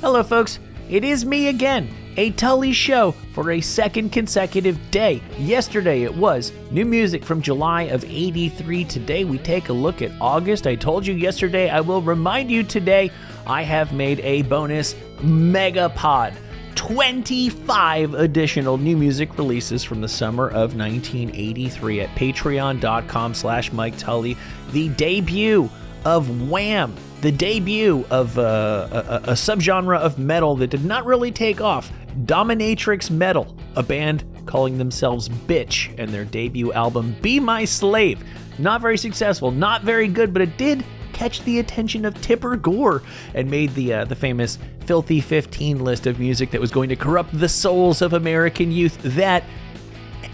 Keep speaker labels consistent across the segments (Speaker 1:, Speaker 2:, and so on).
Speaker 1: Hello, folks. It is me again, a Tully show for a second consecutive day. Yesterday it was new music from July of 83. Today we take a look at August. I told you yesterday, I will remind you today, I have made a bonus mega pod. 25 additional new music releases from the summer of 1983 at patreon.com slash mike tully the debut of wham the debut of uh, a, a, subgenre of metal that did not really take off dominatrix metal a band calling themselves bitch and their debut album be my slave not very successful not very good but it did catch the attention of Tipper Gore and made the uh, the famous Filthy 15 list of music that was going to corrupt the souls of American youth. That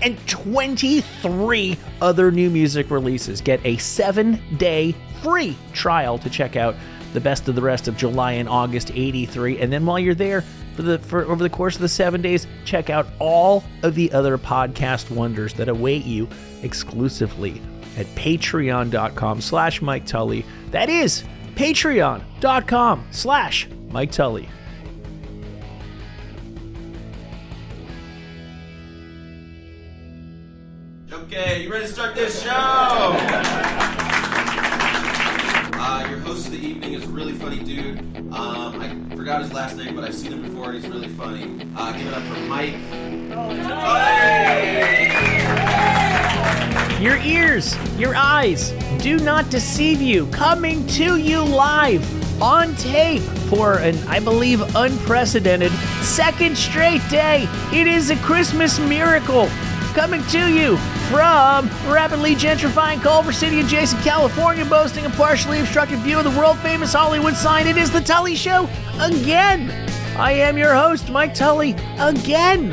Speaker 1: and 23 other new music releases. Get a seven day free trial to check out the best of the rest of July and August 83. And then while you're there, for the for over the course of the seven days, check out all of the other podcast wonders that await you exclusively at patreon.com slash Mike Tully. That is patreon.com slash Mike Tully.
Speaker 2: Okay, you ready to start this show? Uh, your host of the evening is a really funny dude. Um, I forgot his last name, but I've seen him before and he's really funny. Uh, give it up for Mike.
Speaker 1: Your ears, your eyes do not deceive you. Coming to you live on tape for an, I believe, unprecedented second straight day. It is a Christmas miracle coming to you from rapidly gentrifying Culver City adjacent California, boasting a partially obstructed view of the world famous Hollywood sign. It is The Tully Show again. I am your host, Mike Tully, again.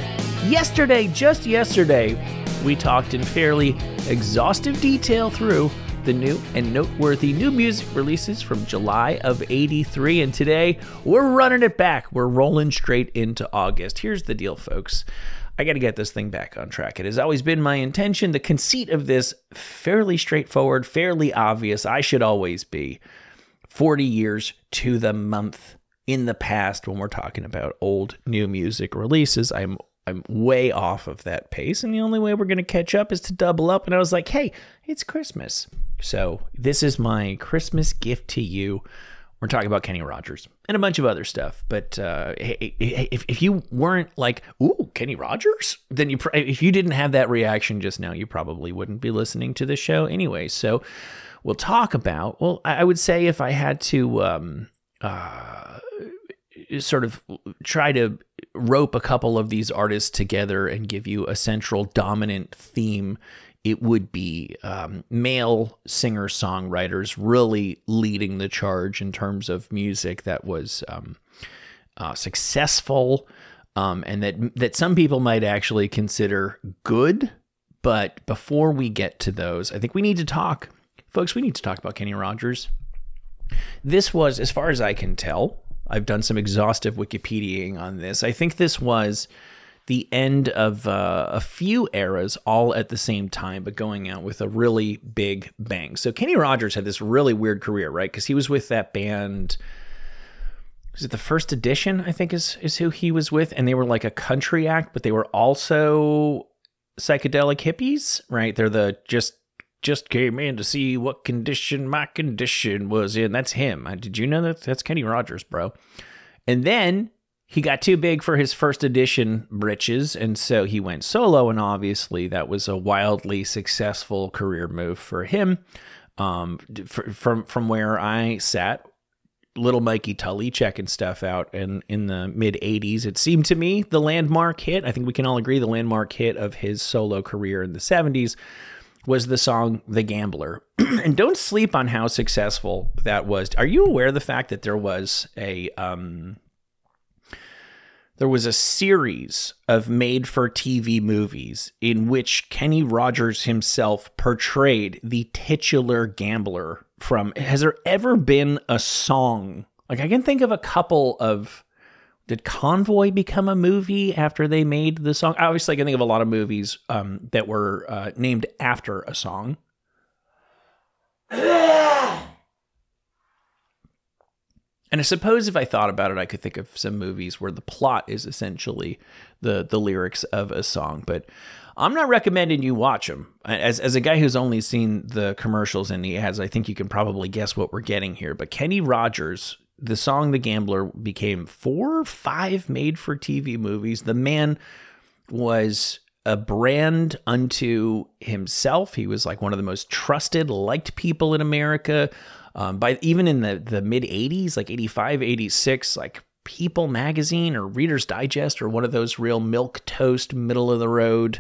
Speaker 1: Yesterday, just yesterday, we talked in fairly exhaustive detail through the new and noteworthy new music releases from July of 83. And today, we're running it back. We're rolling straight into August. Here's the deal, folks. I got to get this thing back on track. It has always been my intention. The conceit of this fairly straightforward, fairly obvious. I should always be 40 years to the month in the past when we're talking about old new music releases. I'm I'm way off of that pace, and the only way we're going to catch up is to double up. And I was like, hey, it's Christmas. So this is my Christmas gift to you. We're talking about Kenny Rogers and a bunch of other stuff. But uh, if, if you weren't like, ooh, Kenny Rogers, then you if you didn't have that reaction just now, you probably wouldn't be listening to the show anyway. So we'll talk about. Well, I would say if I had to um, uh, sort of try to rope a couple of these artists together and give you a central dominant theme, it would be um, male singer songwriters really leading the charge in terms of music that was um, uh, successful um, and that that some people might actually consider good. But before we get to those, I think we need to talk, folks. We need to talk about Kenny Rogers. This was, as far as I can tell, I've done some exhaustive Wikipediaing on this. I think this was the end of uh, a few eras all at the same time, but going out with a really big bang. So Kenny Rogers had this really weird career, right? Because he was with that band. Was it the first edition? I think is is who he was with, and they were like a country act, but they were also psychedelic hippies, right? They're the just just came in to see what condition my condition was in. That's him. Did you know that? That's Kenny Rogers, bro. And then he got too big for his first edition britches, and so he went solo. And obviously, that was a wildly successful career move for him. Um, from from where I sat, little Mikey Tully checking stuff out in in the mid '80s. It seemed to me the landmark hit. I think we can all agree the landmark hit of his solo career in the '70s was the song The Gambler. and don't sleep on how successful that was. Are you aware of the fact that there was a um, there was a series of made for TV movies in which Kenny Rogers himself portrayed the titular gambler from has there ever been a song like I can think of a couple of did Convoy become a movie after they made the song? Obviously, I can think of a lot of movies um, that were uh, named after a song. And I suppose if I thought about it, I could think of some movies where the plot is essentially the the lyrics of a song. But I'm not recommending you watch them. As as a guy who's only seen the commercials and he has, I think you can probably guess what we're getting here. But Kenny Rogers, the song "The Gambler" became four, or five made for TV movies. The man was a brand unto himself. He was like one of the most trusted, liked people in America. Um, by even in the the mid 80s, like 85, 86, like People magazine or Reader's Digest or one of those real milk toast, middle of the road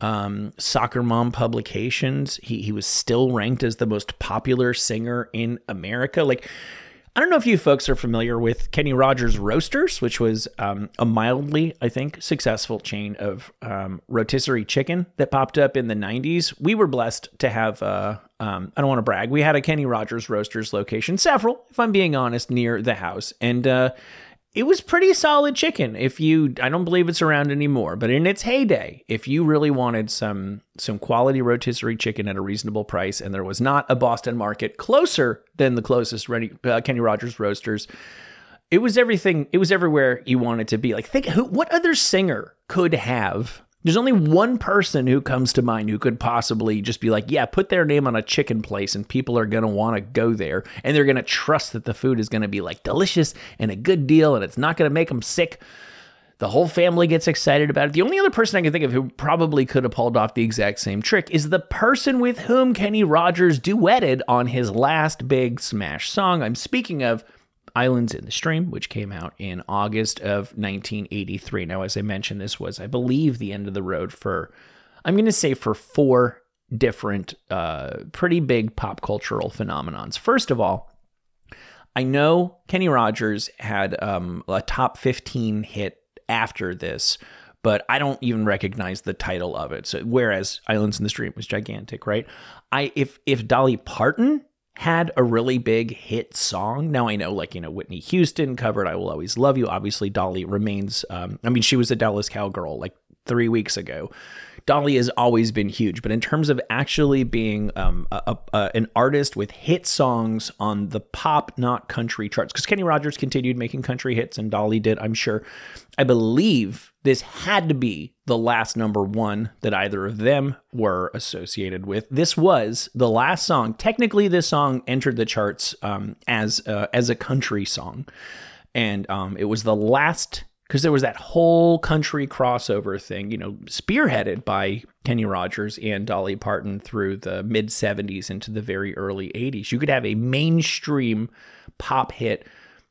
Speaker 1: um, soccer mom publications. He he was still ranked as the most popular singer in America. Like I don't know if you folks are familiar with Kenny Rogers Roasters, which was um, a mildly, I think, successful chain of um, rotisserie chicken that popped up in the 90s. We were blessed to have, uh, um, I don't want to brag, we had a Kenny Rogers Roasters location, several, if I'm being honest, near the house. And uh, it was pretty solid chicken if you i don't believe it's around anymore but in its heyday if you really wanted some some quality rotisserie chicken at a reasonable price and there was not a boston market closer than the closest uh, kenny rogers roasters it was everything it was everywhere you wanted to be. Like think who what other singer could have there's only one person who comes to mind who could possibly just be like, yeah, put their name on a chicken place and people are going to want to go there and they're going to trust that the food is going to be like delicious and a good deal and it's not going to make them sick. The whole family gets excited about it. The only other person I can think of who probably could have pulled off the exact same trick is the person with whom Kenny Rogers duetted on his last big smash song. I'm speaking of Islands in the Stream, which came out in August of 1983. Now, as I mentioned, this was, I believe, the end of the road for, I'm going to say, for four different, uh, pretty big pop cultural phenomenons. First of all, I know Kenny Rogers had um, a top 15 hit after this, but I don't even recognize the title of it. So whereas Islands in the Stream was gigantic, right? I if if Dolly Parton had a really big hit song. Now I know, like, you know, Whitney Houston covered I Will Always Love You. Obviously, Dolly remains, um, I mean, she was a Dallas Cowgirl like three weeks ago. Dolly has always been huge, but in terms of actually being um, a, a, an artist with hit songs on the pop, not country charts, because Kenny Rogers continued making country hits and Dolly did, I'm sure. I believe this had to be the last number one that either of them were associated with. This was the last song. Technically, this song entered the charts um, as uh, as a country song, and um, it was the last because there was that whole country crossover thing, you know, spearheaded by Kenny Rogers and Dolly Parton through the mid 70s into the very early 80s. You could have a mainstream pop hit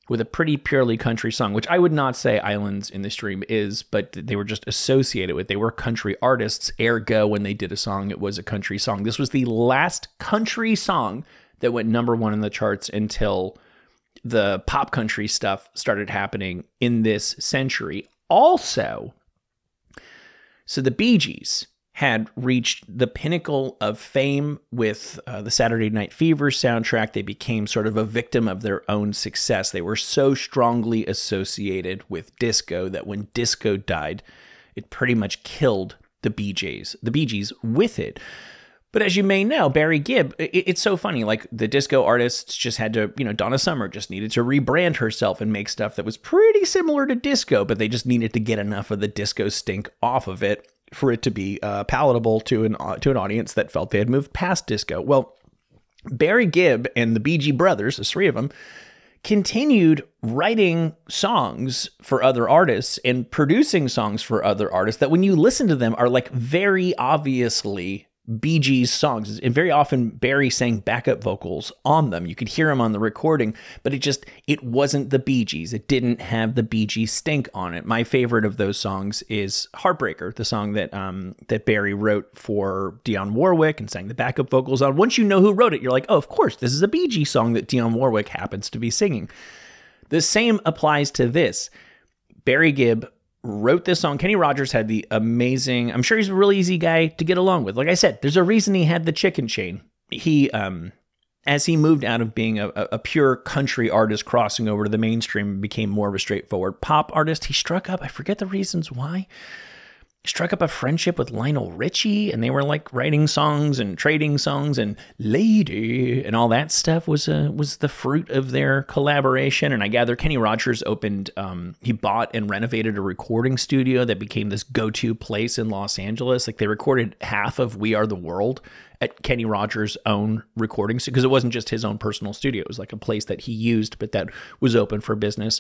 Speaker 1: with a pretty purely country song, which I would not say Islands in the Stream is, but they were just associated with. They were country artists, ergo, when they did a song, it was a country song. This was the last country song that went number one in the charts until the pop country stuff started happening in this century. Also, so the Bee Gees had reached the pinnacle of fame with uh, the Saturday Night Fever soundtrack. They became sort of a victim of their own success. They were so strongly associated with disco that when disco died, it pretty much killed the BJs, the Bee Gees with it. But as you may know, Barry Gibb, it's so funny. Like the disco artists just had to, you know, Donna Summer just needed to rebrand herself and make stuff that was pretty similar to disco, but they just needed to get enough of the disco stink off of it for it to be uh, palatable to an uh, to an audience that felt they had moved past disco. Well, Barry Gibb and the Gee brothers, the three of them, continued writing songs for other artists and producing songs for other artists that when you listen to them are like very obviously Bee Gees songs. And very often Barry sang backup vocals on them. You could hear him on the recording, but it just it wasn't the Bee Gees. It didn't have the Bee Gees stink on it. My favorite of those songs is Heartbreaker, the song that um that Barry wrote for Dionne Warwick and sang the backup vocals on. Once you know who wrote it, you're like, oh, of course, this is a Bee Gees song that Dionne Warwick happens to be singing. The same applies to this. Barry Gibb wrote this song. Kenny Rogers had the amazing, I'm sure he's a really easy guy to get along with. Like I said, there's a reason he had the chicken chain. He, um, as he moved out of being a, a pure country artist crossing over to the mainstream and became more of a straightforward pop artist, he struck up, I forget the reasons why. Struck up a friendship with Lionel Richie and they were like writing songs and trading songs and lady and all that stuff was uh, was the fruit of their collaboration. And I gather Kenny Rogers opened um, he bought and renovated a recording studio that became this go-to place in Los Angeles. Like they recorded half of We Are the World at Kenny Rogers' own recording because it wasn't just his own personal studio. It was like a place that he used but that was open for business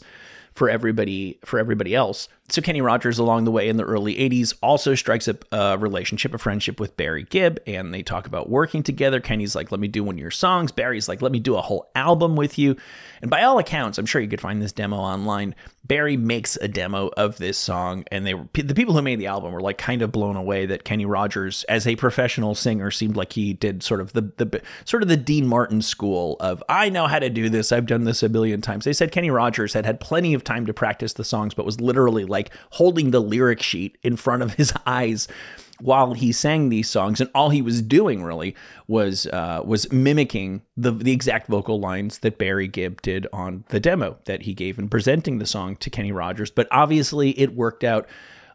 Speaker 1: for everybody for everybody else. So Kenny Rogers along the way in the early 80s also strikes up a relationship, a friendship with Barry Gibb and they talk about working together. Kenny's like, "Let me do one of your songs." Barry's like, "Let me do a whole album with you." And by all accounts, I'm sure you could find this demo online. Barry makes a demo of this song and they were the people who made the album were like kind of blown away that Kenny Rogers as a professional singer seemed like he did sort of the the sort of the Dean Martin school of I know how to do this. I've done this a billion times. They said Kenny Rogers had had plenty of time to practice the songs, but was literally like holding the lyric sheet in front of his eyes while he sang these songs, and all he was doing really was uh, was mimicking the the exact vocal lines that Barry Gibb did on the demo that he gave in presenting the song to Kenny Rogers. But obviously, it worked out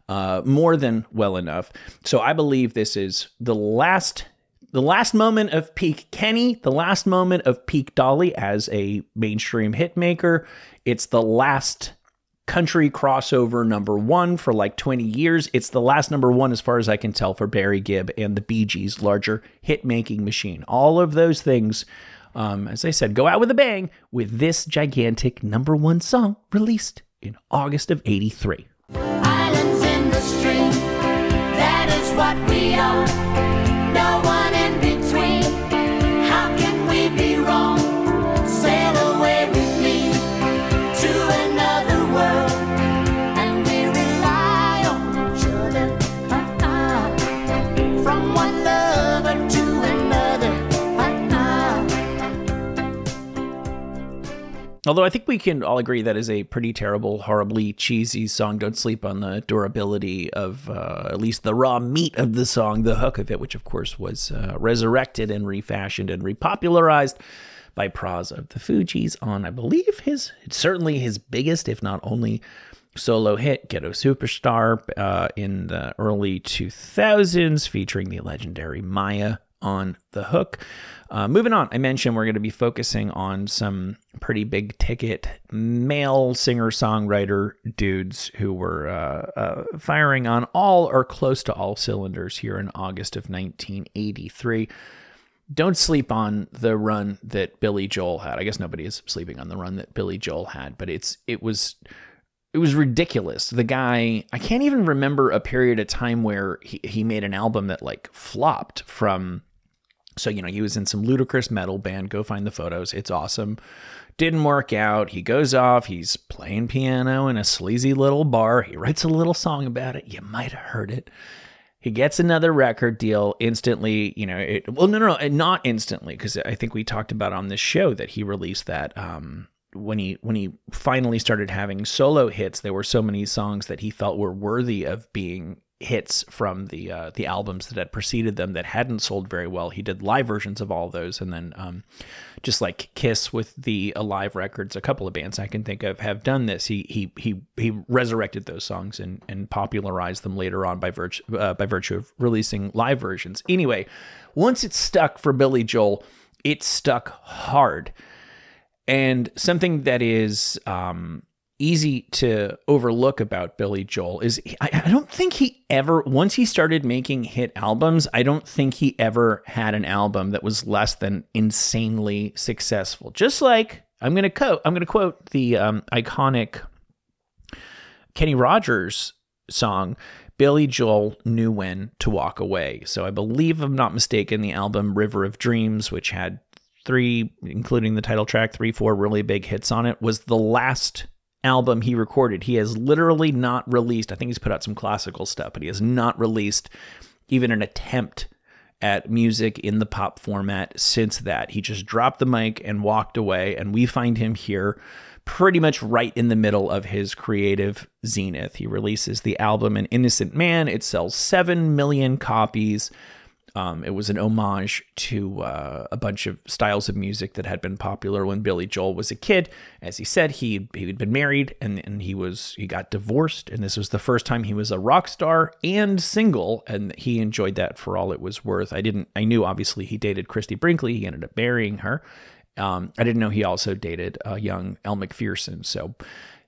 Speaker 1: uh, more than well enough. So I believe this is the last the last moment of peak Kenny, the last moment of peak Dolly as a mainstream hit maker. It's the last country crossover number one for like 20 years. It's the last number one, as far as I can tell, for Barry Gibb and the Bee Gees' larger hit making machine. All of those things, um, as I said, go out with a bang with this gigantic number one song released in August of 83. Islands in the stream, that is what we are. Although I think we can all agree that is a pretty terrible, horribly cheesy song. Don't sleep on the durability of uh, at least the raw meat of the song, the hook of it, which of course was uh, resurrected and refashioned and repopularized by Pras of the Fugees on, I believe, his certainly his biggest, if not only, solo hit, Ghetto Supastar, uh, in the early 2000s, featuring the legendary Mýa on the hook. Uh, moving on, I mentioned we're going to be focusing on some pretty big ticket male singer songwriter dudes who were uh, uh, firing on all or close to all cylinders here in August of 1983. Don't sleep on the run that Billy Joel had. I guess nobody is sleeping on the run that Billy Joel had, but it's it was it was ridiculous. The guy, I can't even remember a period of time where he, he made an album that like flopped from so, you know, he was in some ludicrous metal band. Go find the photos. It's awesome. Didn't work out. He goes off. He's playing piano in a sleazy little bar. He writes a little song about it. You might have heard it. He gets another record deal instantly. You know, it, well, no, no, no, not instantly, because I think we talked about on this show that he released that um, when he when he finally started having solo hits. There were so many songs that he felt were worthy of being hits from the uh, the albums that had preceded them that hadn't sold very well. He did live versions of all those, and then um, just like Kiss with the Alive records, a couple of bands I can think of have done this. He he he he resurrected those songs and and popularized them later on by virtue uh, by virtue of releasing live versions. Anyway, once it stuck for Billy Joel, it stuck hard. And something that is um, easy to overlook about Billy Joel is I, I, don't think he ever once he started making hit albums, I don't think he ever had an album that was less than insanely successful. Just like I'm gonna quote I'm gonna quote the um, iconic Kenny Rogers song. Billy Joel knew when to walk away. So I believe, I'm not mistaken, the album River of Dreams, which had three, including the title track, three, four really big hits on it, was the last album he recorded. He has literally not released, I think he's put out some classical stuff, but he has not released even an attempt at music in the pop format since that. He just dropped the mic and walked away, and we find him here pretty much right in the middle of his creative zenith. He releases the album An Innocent Man, it sells 7 million copies. Um, it was an homage to uh, a bunch of styles of music that had been popular when Billy Joel was a kid. As he said, he he had been married and, and he was he got divorced, and this was the first time he was a rock star and single, and he enjoyed that for all it was worth. I didn't I knew obviously he dated Christie Brinkley. He ended up marrying her. Um, I didn't know he also dated a young Elle Macpherson. So,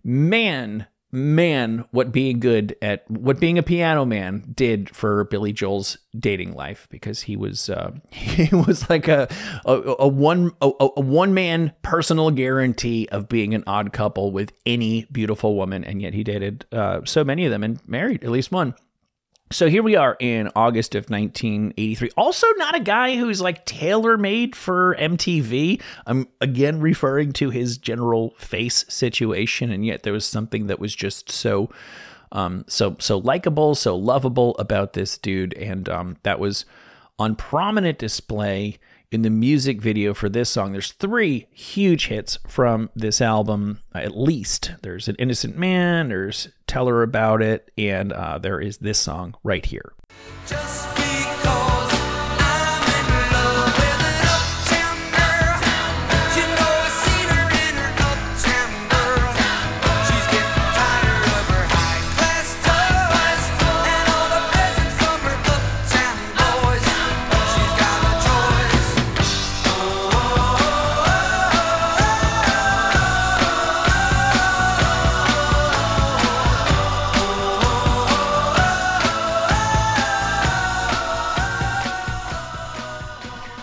Speaker 1: man, man, what being good at what being a piano man did for Billy Joel's dating life because he was uh, he was like a a, a one a, a one man personal guarantee of being an odd couple with any beautiful woman, and yet he dated uh, so many of them and married at least one. So here we are in August of 1983. Also, not a guy who's like tailor made for MTV. I'm again referring to his general face situation, and yet there was something that was just so, um, so so likable, so lovable about this dude, and um, that was on prominent display in the music video for this song. There's three huge hits from this album, at least. There's An Innocent Man, there's Tell Her About It, and uh, there is this song right here.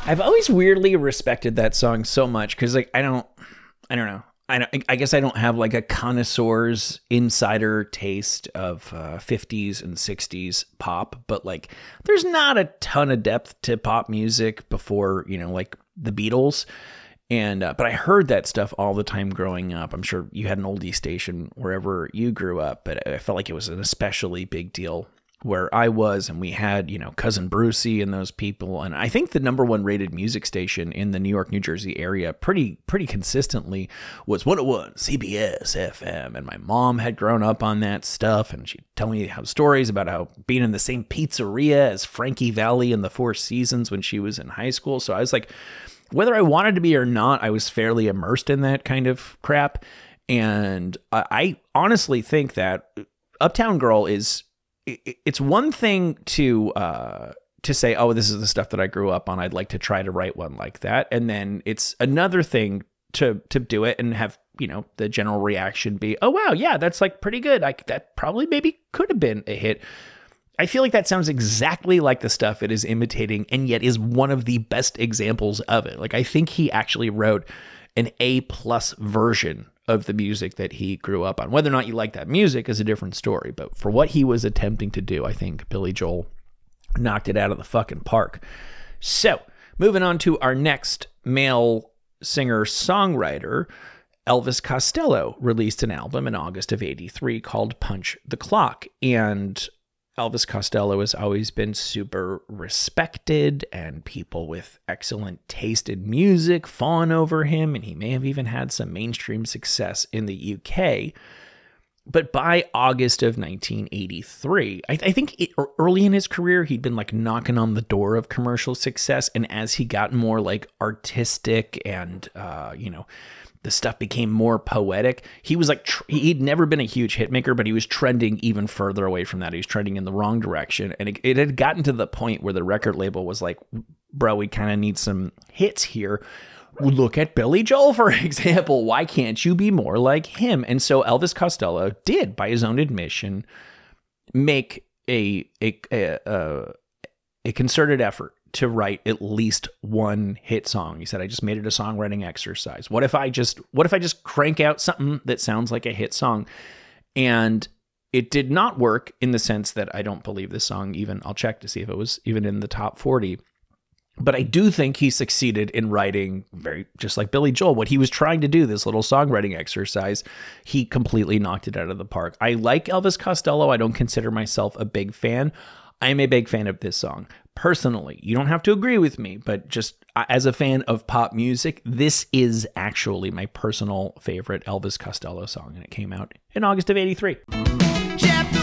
Speaker 1: I've always weirdly respected that song so much because like I don't I don't know. I don't, I guess I don't have like a connoisseur's insider taste of uh, 50s and 60s pop, but like there's not a ton of depth to pop music before, you know, like the Beatles. And uh, but I heard that stuff all the time growing up. I'm sure you had an oldie station wherever you grew up, but I felt like it was an especially big deal where I was, and we had, you know, Cousin Brucey and those people. And I think the number one rated music station in the New York, New Jersey area pretty pretty consistently was 101 CBS FM. And my mom had grown up on that stuff, and she'd tell me how stories about how being in the same pizzeria as Frankie Valli in the Four Seasons when she was in high school. So I was like, whether I wanted to be or not, I was fairly immersed in that kind of crap. And I, I honestly think that Uptown Girl is it's one thing to uh, to say, "Oh, this is the stuff that I grew up on. I'd like to try to write one like that," and then it's another thing to to do it and have you know the general reaction be, "Oh, wow, yeah, that's like pretty good. Like that probably maybe could have been a hit." I feel like that sounds exactly like the stuff it is imitating, and yet is one of the best examples of it. Like I think he actually wrote an A plus version of the music that he grew up on. Whether or not you like that music is a different story, but for what he was attempting to do, I think Billy Joel knocked it out of the fucking park. So, moving on to our next male singer songwriter, Elvis Costello released an album in August of 83 called Punch the Clock. And Elvis Costello has always been super respected, and people with excellent taste in music fawn over him, and he may have even had some mainstream success in the UK. But by August of 1983, I, I think it, early in his career, he'd been like knocking on the door of commercial success. And as he got more like artistic and, uh, you know, the stuff became more poetic. He was like tr- he'd never been a huge hit maker, but he was trending even further away from that. He was trending in the wrong direction, and it, it had gotten to the point where the record label was like, "Bro, we kind of need some hits here." Look at Billy Joel, for example. Why can't you be more like him? And so Elvis Costello did, by his own admission, make a a a, a, a concerted effort to write at least one hit song. He said, I just made it a songwriting exercise. What if I just what if I just crank out something that sounds like a hit song? And it did not work in the sense that I don't believe this song even I'll check to see if it was even in the top 40. But I do think he succeeded in writing very just like Billy Joel. What he was trying to do, this little songwriting exercise, he completely knocked it out of the park. I like Elvis Costello. I don't consider myself a big fan. I'm a big fan of this song personally. You don't have to agree with me, but just uh, as a fan of pop music, this is actually my personal favorite Elvis Costello song, and it came out in August of 83. Chapter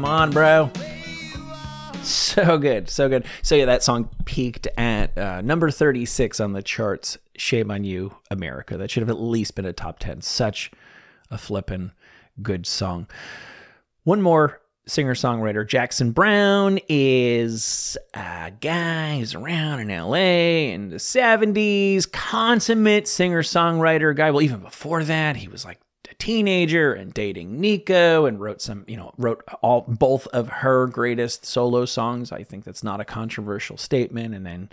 Speaker 1: Come on, bro. So good, so good. So yeah, that song peaked at uh, number 36 on the charts. Shame on you, America. That should have at least been a top 10. Such a flippin' good song. One more singer songwriter, Jackson Browne, is a guy who's around in LA in the 70s, consummate singer songwriter guy. Well, even before that, he was like teenager and dating Nico and wrote some, you know, wrote all both of her greatest solo songs. I think that's not a controversial statement. And then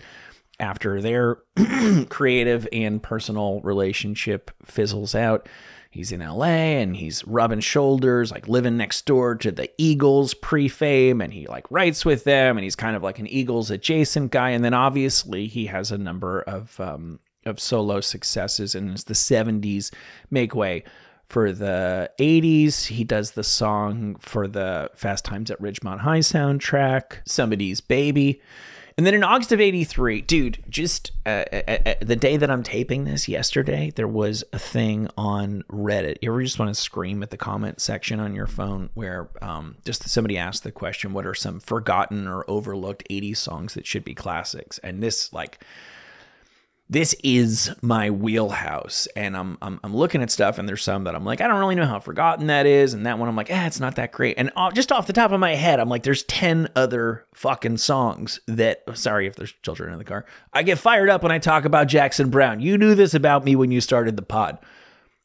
Speaker 1: after their creative and personal relationship fizzles out, he's in LA and he's rubbing shoulders, like living next door to the Eagles pre fame, and he like writes with them, and he's kind of like an Eagles adjacent guy. And then obviously he has a number of um, of solo successes, and as the '70s make way for the 80s, he does the song for the Fast Times at Ridgemont High soundtrack, Somebody's Baby. And then in August of 83, dude, just uh, uh, uh, the day that I'm taping this yesterday, there was a thing on Reddit. You ever just want to scream at the comment section on your phone where um, just somebody asked the question, what are some forgotten or overlooked 80s songs that should be classics? And this, like, this is my wheelhouse. And I'm, I'm i'm looking at stuff and there's some that i'm like i don't really know how forgotten that is. And that one i'm like ah it's not that great. And just off the top of my head i'm like there's 10 other fucking songs that sorry if there's children in the car. I get fired up when i talk about jackson browne. You knew this about me when you started the pod.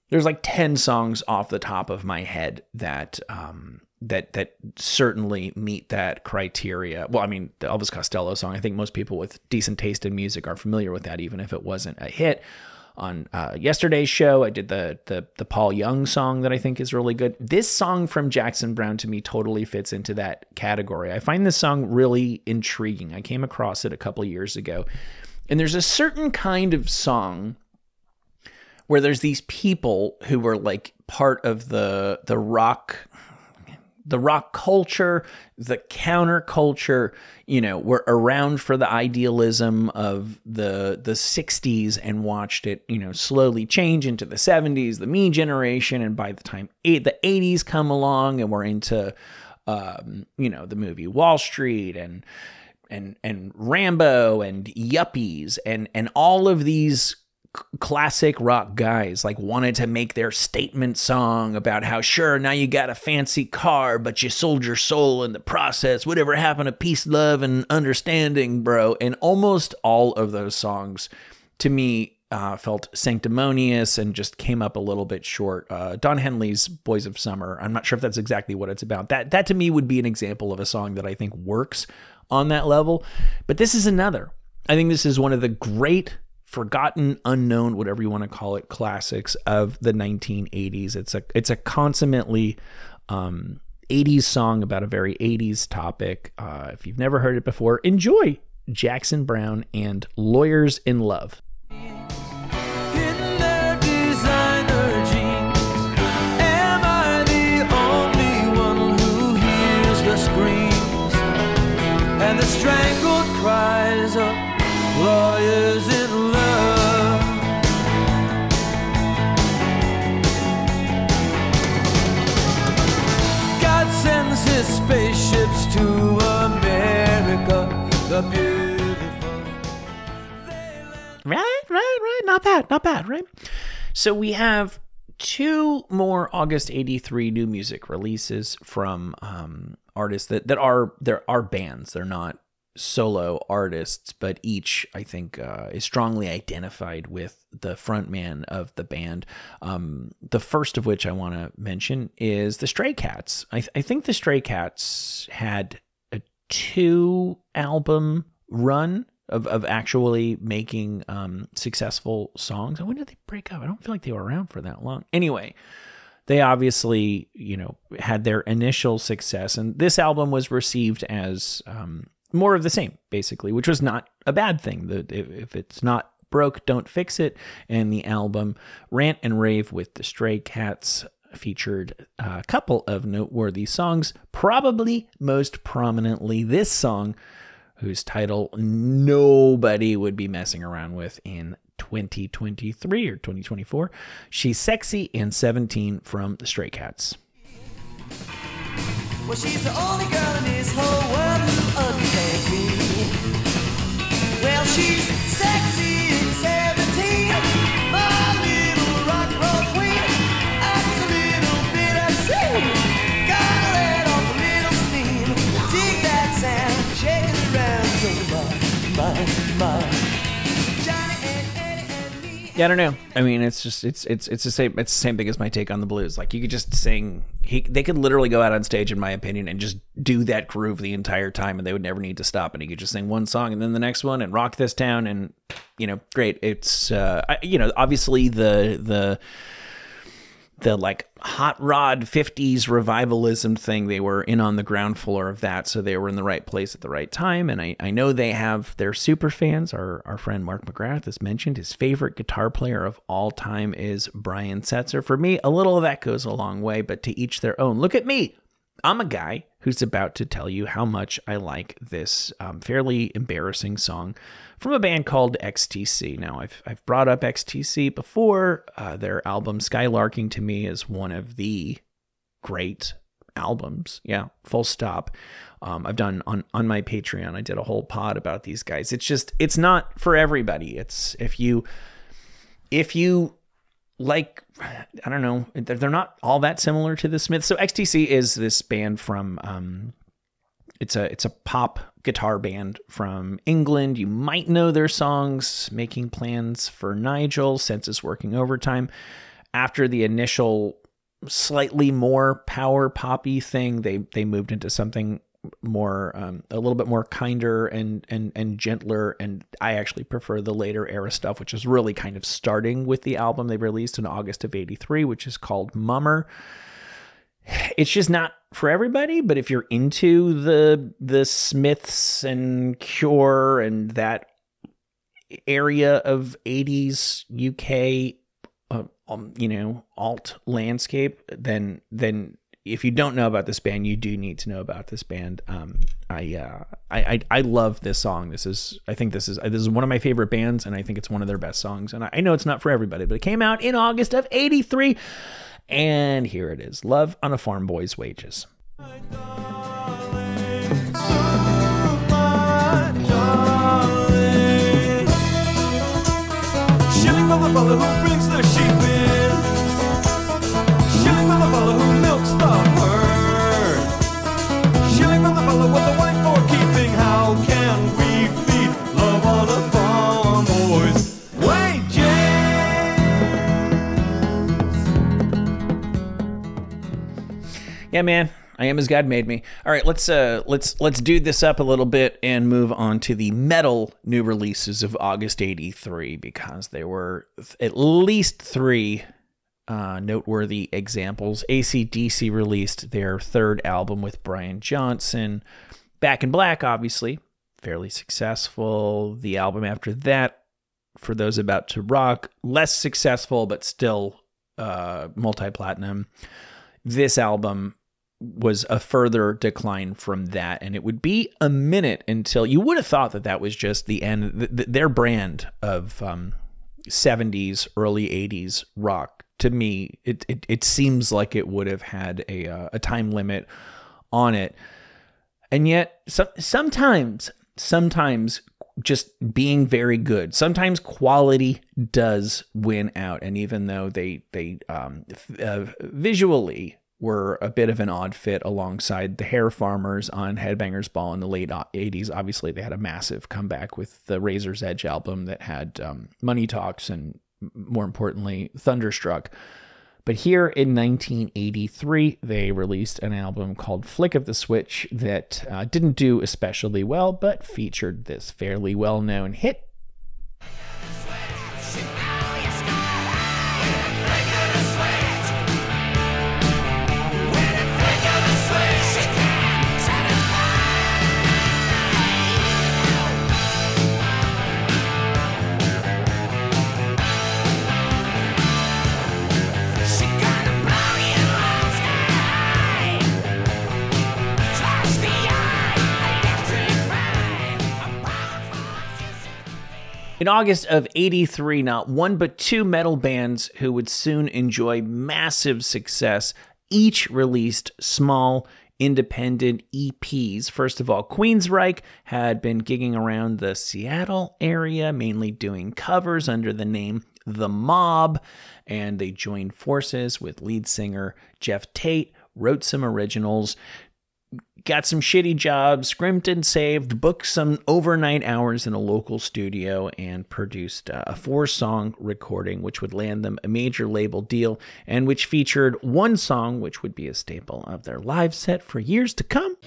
Speaker 1: There's like 10 songs off the top of my head that um that that certainly meet that criteria. Well, I mean, the Elvis Costello song. I think most people with decent taste in music are familiar with that, even if it wasn't a hit. On uh, yesterday's show, I did the, the the Paul Young song that I think is really good. This song from Jackson Browne to me totally fits into that category. I find this song really intriguing. I came across it a couple years ago, and there's a certain kind of song where there's these people who were like part of the the rock the rock culture, the counterculture, you know, were around for the idealism of the the 60s and watched it, you know, slowly change into the 70s, the me generation, and by the time eight, the 80s come along and we're into um, you know, the movie Wall Street and and and Rambo and Yuppies and and all of these classic rock guys like wanted to make their statement song about how sure now you got a fancy car but you sold your soul in the process whatever happened to peace love and understanding bro and almost all of those songs to me uh, felt sanctimonious and just came up a little bit short. Uh, Don Henley's "Boys of Summer." I'm not sure if that's exactly what it's about. That that to me would be an example of a song that I think works on that level. But this is another. I think this is one of the great forgotten, unknown, whatever you want to call it, classics of the 1980s. It's a it's a consummately um, 80s song about a very 80s topic. Uh, if you've never heard it before, enjoy Jackson Browne and Lawyers in Love.
Speaker 3: The beautiful.
Speaker 1: Right, right, right. Not bad, not bad, right? So we have two more August 83 new music releases from um, artists that, that are there are bands. They're not solo artists, but each I think uh, is strongly identified with the frontman of the band. Um, the first of which I want to mention is the Stray Cats. I, th- I think the Stray Cats had two album run of, of actually making um, successful songs. When did they break up? I don't feel like they were around for that long. Anyway, they obviously, you know, had their initial success, and this album was received as um, more of the same, basically, which was not a bad thing. The, if it's not broke, don't fix it. And the album Rant and Rave with the Stray Cats featured a couple of noteworthy songs, probably most prominently this song, whose title nobody would be messing around with in 2023 or 2024. She's sexy and 17 from the Stray Cats.
Speaker 4: Well,
Speaker 1: Yeah, I don't know. I mean, it's just it's it's it's the same it's the same thing as my take on the blues. Like you could just sing. He they could literally go out on stage, in my opinion, and just do that groove the entire time, and they would never need to stop. And he could just sing one song and then the next one and rock this town, and you know, great. It's uh, I, you know, obviously the the the like hot rod 50s revivalism thing they were in on the ground floor of that so they were in the right place at the right time and i, I know they have their super fans our, our friend mark mcgrath has mentioned his favorite guitar player of all time is brian setzer. For me a little of that goes a long way but to each their own. Look at me. I'm a guy who's about to tell you how much i like this um, fairly embarrassing song from a band called XTC. Now, I've, I've brought up XTC before. Uh, their album Skylarking to me is one of the great albums. Yeah, full stop. Um, I've done on on my Patreon. I did a whole pod about these guys. It's just it's not for everybody. It's if you if you like I don't know they're not all that similar to the Smiths. So XTC is this band from um, it's a it's a pop guitar band from England. You might know their songs, Making Plans for Nigel, Senses Working Overtime. After the initial slightly more power poppy thing, they they moved into something more um, a little bit more kinder and and and gentler and I actually prefer the later era stuff which is really kind of starting with the album they released in August of 83 which is called Mummer. It's just not for everybody but if you're into the the smiths and cure and that area of 80s uk uh, um, you know alt landscape then then if you don't know about this band you do need to know about this band. Um i uh I, I i love this song. This is i think this is this is one of my favorite bands and i think it's one of their best songs. And i, I know it's not for everybody but it came out in august of 83 and here it is Love on a Farm Boy's Wages. Yeah, man. I am as God made me. All right, let's uh let's let's do this up a little bit and move on to the metal new releases of August 83 because there were th- at least 3 uh, noteworthy examples. ACDC released their third album with Brian Johnson. Back in Black, obviously, fairly successful. The album after that, for those about to rock, less successful, but still uh, multi platinum. This album was a further decline from that. And it would be a minute until you would have thought that that was just the end, th- th- their brand of um, 70s, early 80s rock. To me, it, it, it seems like it would have had a, uh, a time limit on it. And yet, so, sometimes, sometimes just being very good. Sometimes quality does win out, and even though they they um, uh, visually were a bit of an odd fit alongside the Hair Farmers on Headbangers Ball in the late 80s. Obviously, they had a massive comeback with the Razor's Edge album that had um, Money Talks and, more importantly, Thunderstruck. But here in 1983, they released an album called Flick of the Switch that uh, didn't do especially well, but featured this fairly well known hit. In August of 83, not one but two metal bands who would soon enjoy massive success each released small independent EPs. First of all, Queensryche had been gigging around the Seattle area, mainly doing covers under the name The Mob, and they joined forces with lead singer Geoff Tate, wrote some originals, got some shitty jobs, scrimped and saved, booked some overnight hours in a local studio, and produced uh, a four song recording, which would land them a major label deal and which featured one song, which would be a staple of their live set for years to come.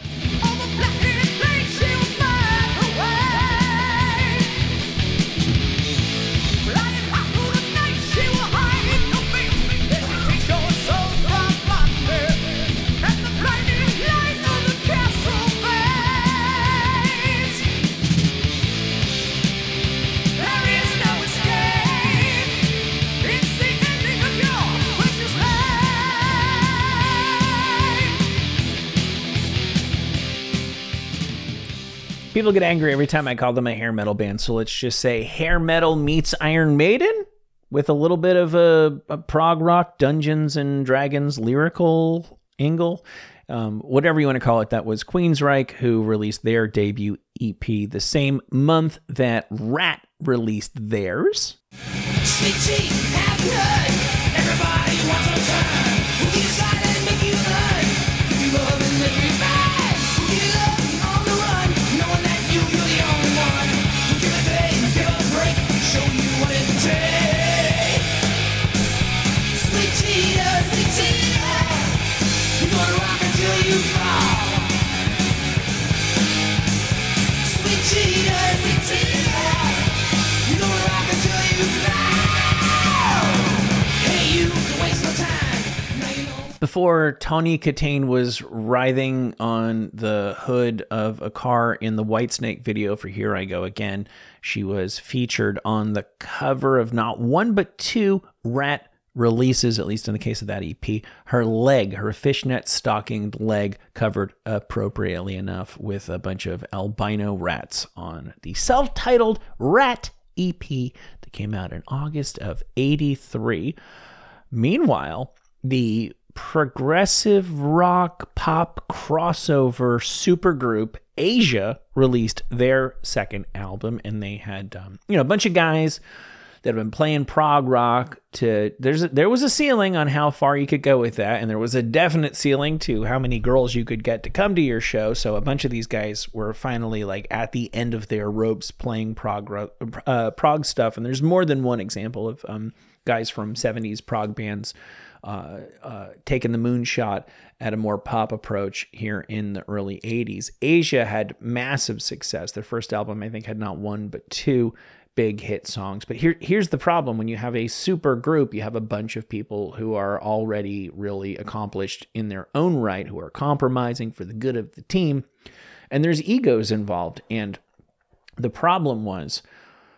Speaker 1: People get angry every time I call them a hair metal band, so let's just say hair metal meets Iron Maiden with a little bit of a, a prog rock, Dungeons and Dragons lyrical angle. Um, whatever you want to call it, that was Queensryche, who released their debut EP the same month that Ratt released theirs. Before Tawny Kitaen was writhing on the hood of a car in the Whitesnake video for Here I Go Again, she was featured on the cover of not one but two Ratt releases, at least in the case of that EP. Her leg, her fishnet stockinged leg, covered appropriately enough with a bunch of albino rats on the self titled Ratt EP that came out in August of 83. Meanwhile, the progressive rock pop crossover supergroup Asia released their second album, and they had um, you know a bunch of guys that have been playing prog rock. To there's a, there was a ceiling on how far you could go with that, and there was a definite ceiling to how many girls you could get to come to your show. So a bunch of these guys were finally like at the end of their ropes playing prog uh, prog stuff, and there's more than one example of um, guys from 70s prog bands uh, uh, taking the moonshot at a more pop approach here in the early 80s. Asia had massive success. Their first album, I think, had not one but two big hit songs. But here, here's the problem when you have a super group, you have a bunch of people who are already really accomplished in their own right, who are compromising for the good of the team. And there's egos involved. And the problem was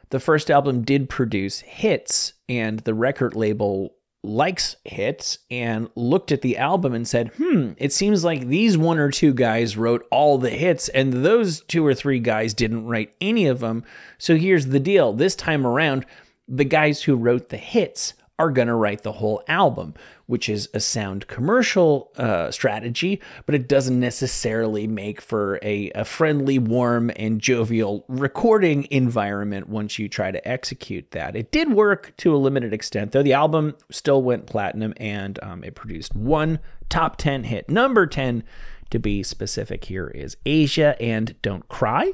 Speaker 1: the first album did produce hits, and the record label likes hits and looked at the album and said, hmm, it seems like these one or two guys wrote all the hits, and those two or three guys didn't write any of them. So here's the deal this time around, the guys who wrote the hits are going to write the whole album, which is a sound commercial uh, strategy, but it doesn't necessarily make for a, a friendly, warm, and jovial recording environment once you try to execute that. It did work to a limited extent, though. The album still went platinum and um, it produced one top 10 hit. Number 10, to be specific, here is Asia and Don't Cry.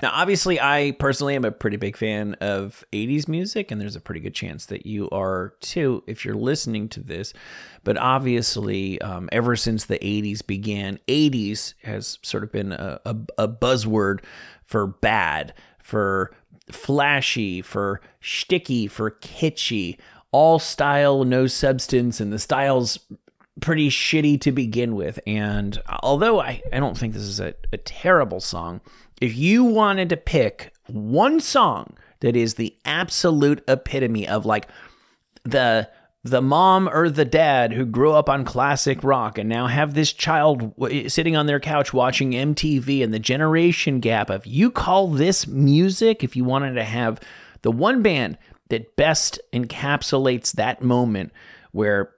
Speaker 3: Now,
Speaker 1: obviously, I personally am a pretty big fan of 80s music, and there's a pretty good chance that you are too if you're listening to this. But obviously, um, ever since the 80s began, 80s has sort of been a, a, a buzzword for bad, for flashy, for shticky, for kitschy, all style, no substance, and the style's pretty shitty to begin with. And although I, I don't think this is a, a terrible song, if you wanted to pick one song that is the absolute epitome of like the the mom or the dad who grew up on classic rock and now have this child w- sitting on their couch watching MTV and the generation gap of you call this music if you wanted to have the one band that best encapsulates that moment where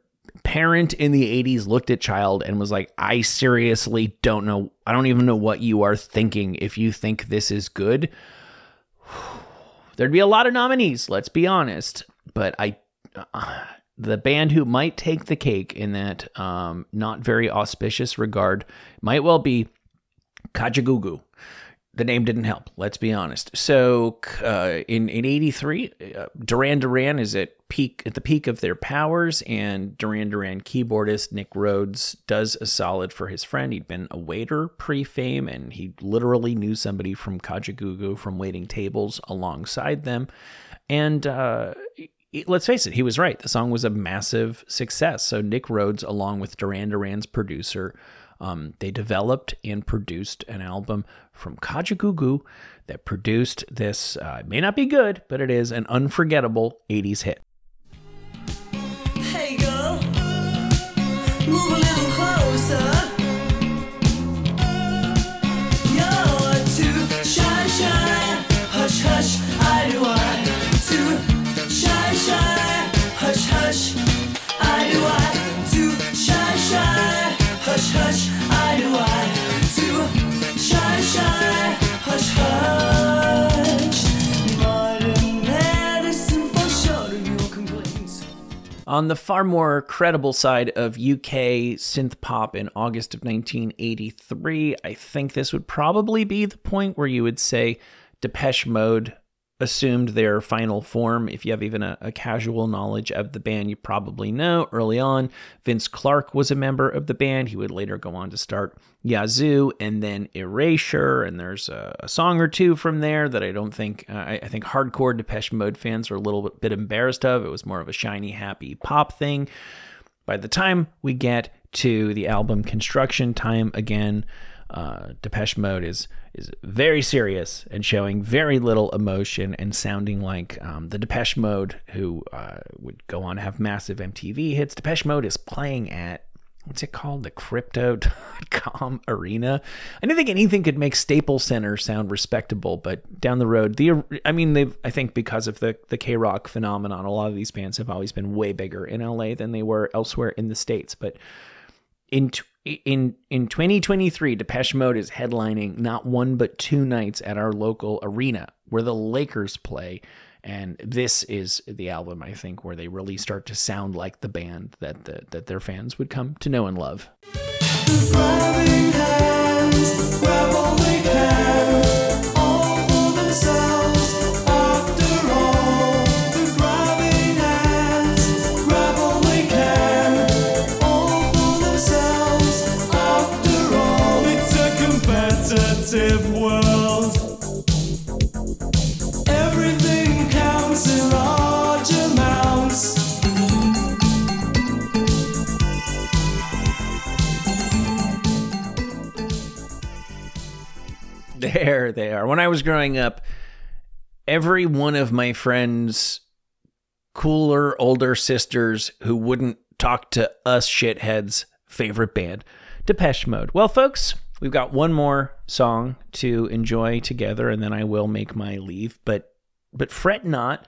Speaker 1: parent in the 80s looked at child and was like I seriously don't know I don't even know what you are thinking if you think this is good there'd be a lot of nominees let's be honest but I uh, the band who might take the cake in that um, not very auspicious regard might well be Kajagoogoo. The name didn't help. Let's be honest. So uh, in in '83, uh, Duran Duran is at peak at the peak of their powers, and Duran Duran keyboardist Nick Rhodes does a solid for his friend. He'd been a waiter pre-fame, and he literally knew somebody from Kajagoogoo from waiting tables alongside them, and uh, let's face it, he was right. The song was a massive success. So Nick Rhodes, along with Duran Duran's producer, um, they developed and produced an album from Kajagoogoo that produced this. Uh, it may not be good, but it is an unforgettable '80s hit.
Speaker 4: Hey girl, move a little closer. Hush, I do I. Shy, shy. Hush, hush, I do I. Shy, shy. Hush, hush. Modern medicine for sure your complaints.
Speaker 1: On the far more credible side of UK synth pop in August of 1983, I think this would probably be the point where you would say Depeche Mode assumed their final form. If you have even a, a casual knowledge of the band, you probably know early on Vince Clarke was a member of the band. He would later go on to start Yazoo and then Erasure, and there's a, a song or two from there that I don't think uh, I, I think hardcore Depeche Mode fans are a little bit embarrassed of. It was more of a shiny, happy pop thing. By the time we get to the album Construction Time again, uh, Depeche Mode is is very serious and showing very little emotion and sounding like um, the Depeche Mode who uh, would go on to have massive MTV hits. Depeche Mode is playing at what's it called the crypto.com arena i didn't think anything could make staples center sound respectable but down the road the i mean they've i think because of the the KROQ phenomenon a lot of these bands have always been way bigger in la than they were elsewhere in the states but in in in 2023 Depeche Mode is headlining not one but two nights at our local arena where the Lakers play and this is the album I think where they really start to sound like the band that the, that their fans would come to know and love. There they are. When I was growing up, every one of my friends' cooler older sisters who wouldn't talk to us shitheads favorite band, Depeche Mode. Well, folks, we've got one more song to enjoy together, and then I will make my leave. But but fret not.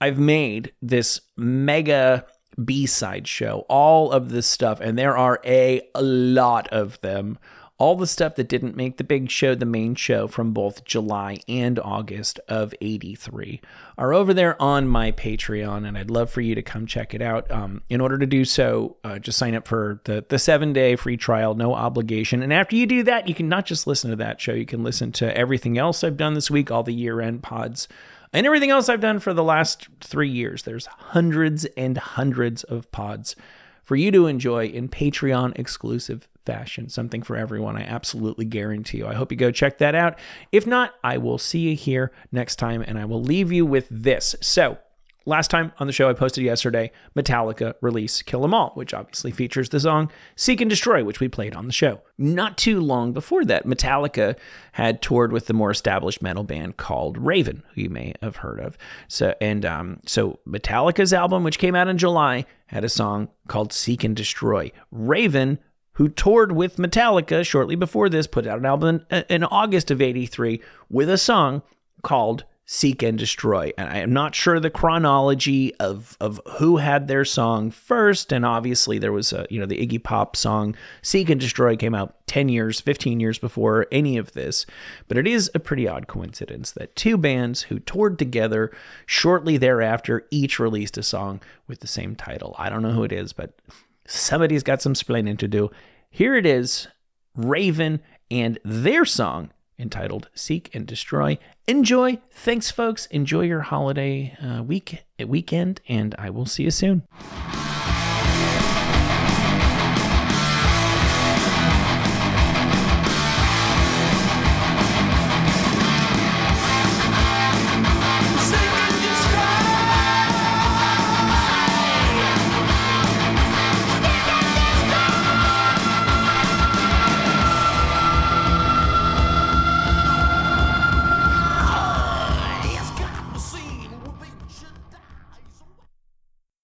Speaker 1: I've made this mega B-side show, all of this stuff, and there are a a lot of them. All the stuff that didn't make the big show, the main show from both July and August of 83, are over there on my Patreon, and I'd love for you to come check it out. Um, in order to do so, uh, just sign up for the, the seven day free trial, no obligation. And after you do that, you can not just listen to that show, you can listen to everything else I've done this week, all the year end pods and everything else I've done for the last three years. There's hundreds and hundreds of pods for you to enjoy in Patreon exclusive fashion. Something for everyone, I absolutely guarantee you. I hope you go check that out. If not, I will see you here next time, and I will leave you with this. So, Last time on the show, I posted yesterday Metallica release Kill 'Em All, which obviously features the song Seek and Destroy, which we played on the show. Not too long before that, Metallica had toured with the more established metal band called Raven, who you may have heard of. So, and um, so Metallica's album, which came out in July, had a song called Seek and Destroy. Raven who toured with Metallica shortly before this, put out an album in, uh, in August of 83 with a song called Seek and Destroy. And I am not sure the chronology of of who had their song first. And obviously there was a, you know, the Iggy Pop song Seek and Destroy came out 10 years, 15 years before any of this. But it is a pretty odd coincidence that two bands who toured together shortly thereafter each released a song with the same title. I don't know who it is, but somebody's got some splaining to do. Here it is, Raven and their song entitled Seek and Destroy. Enjoy. Thanks, folks. Enjoy your holiday uh, week weekend, and I will see you soon.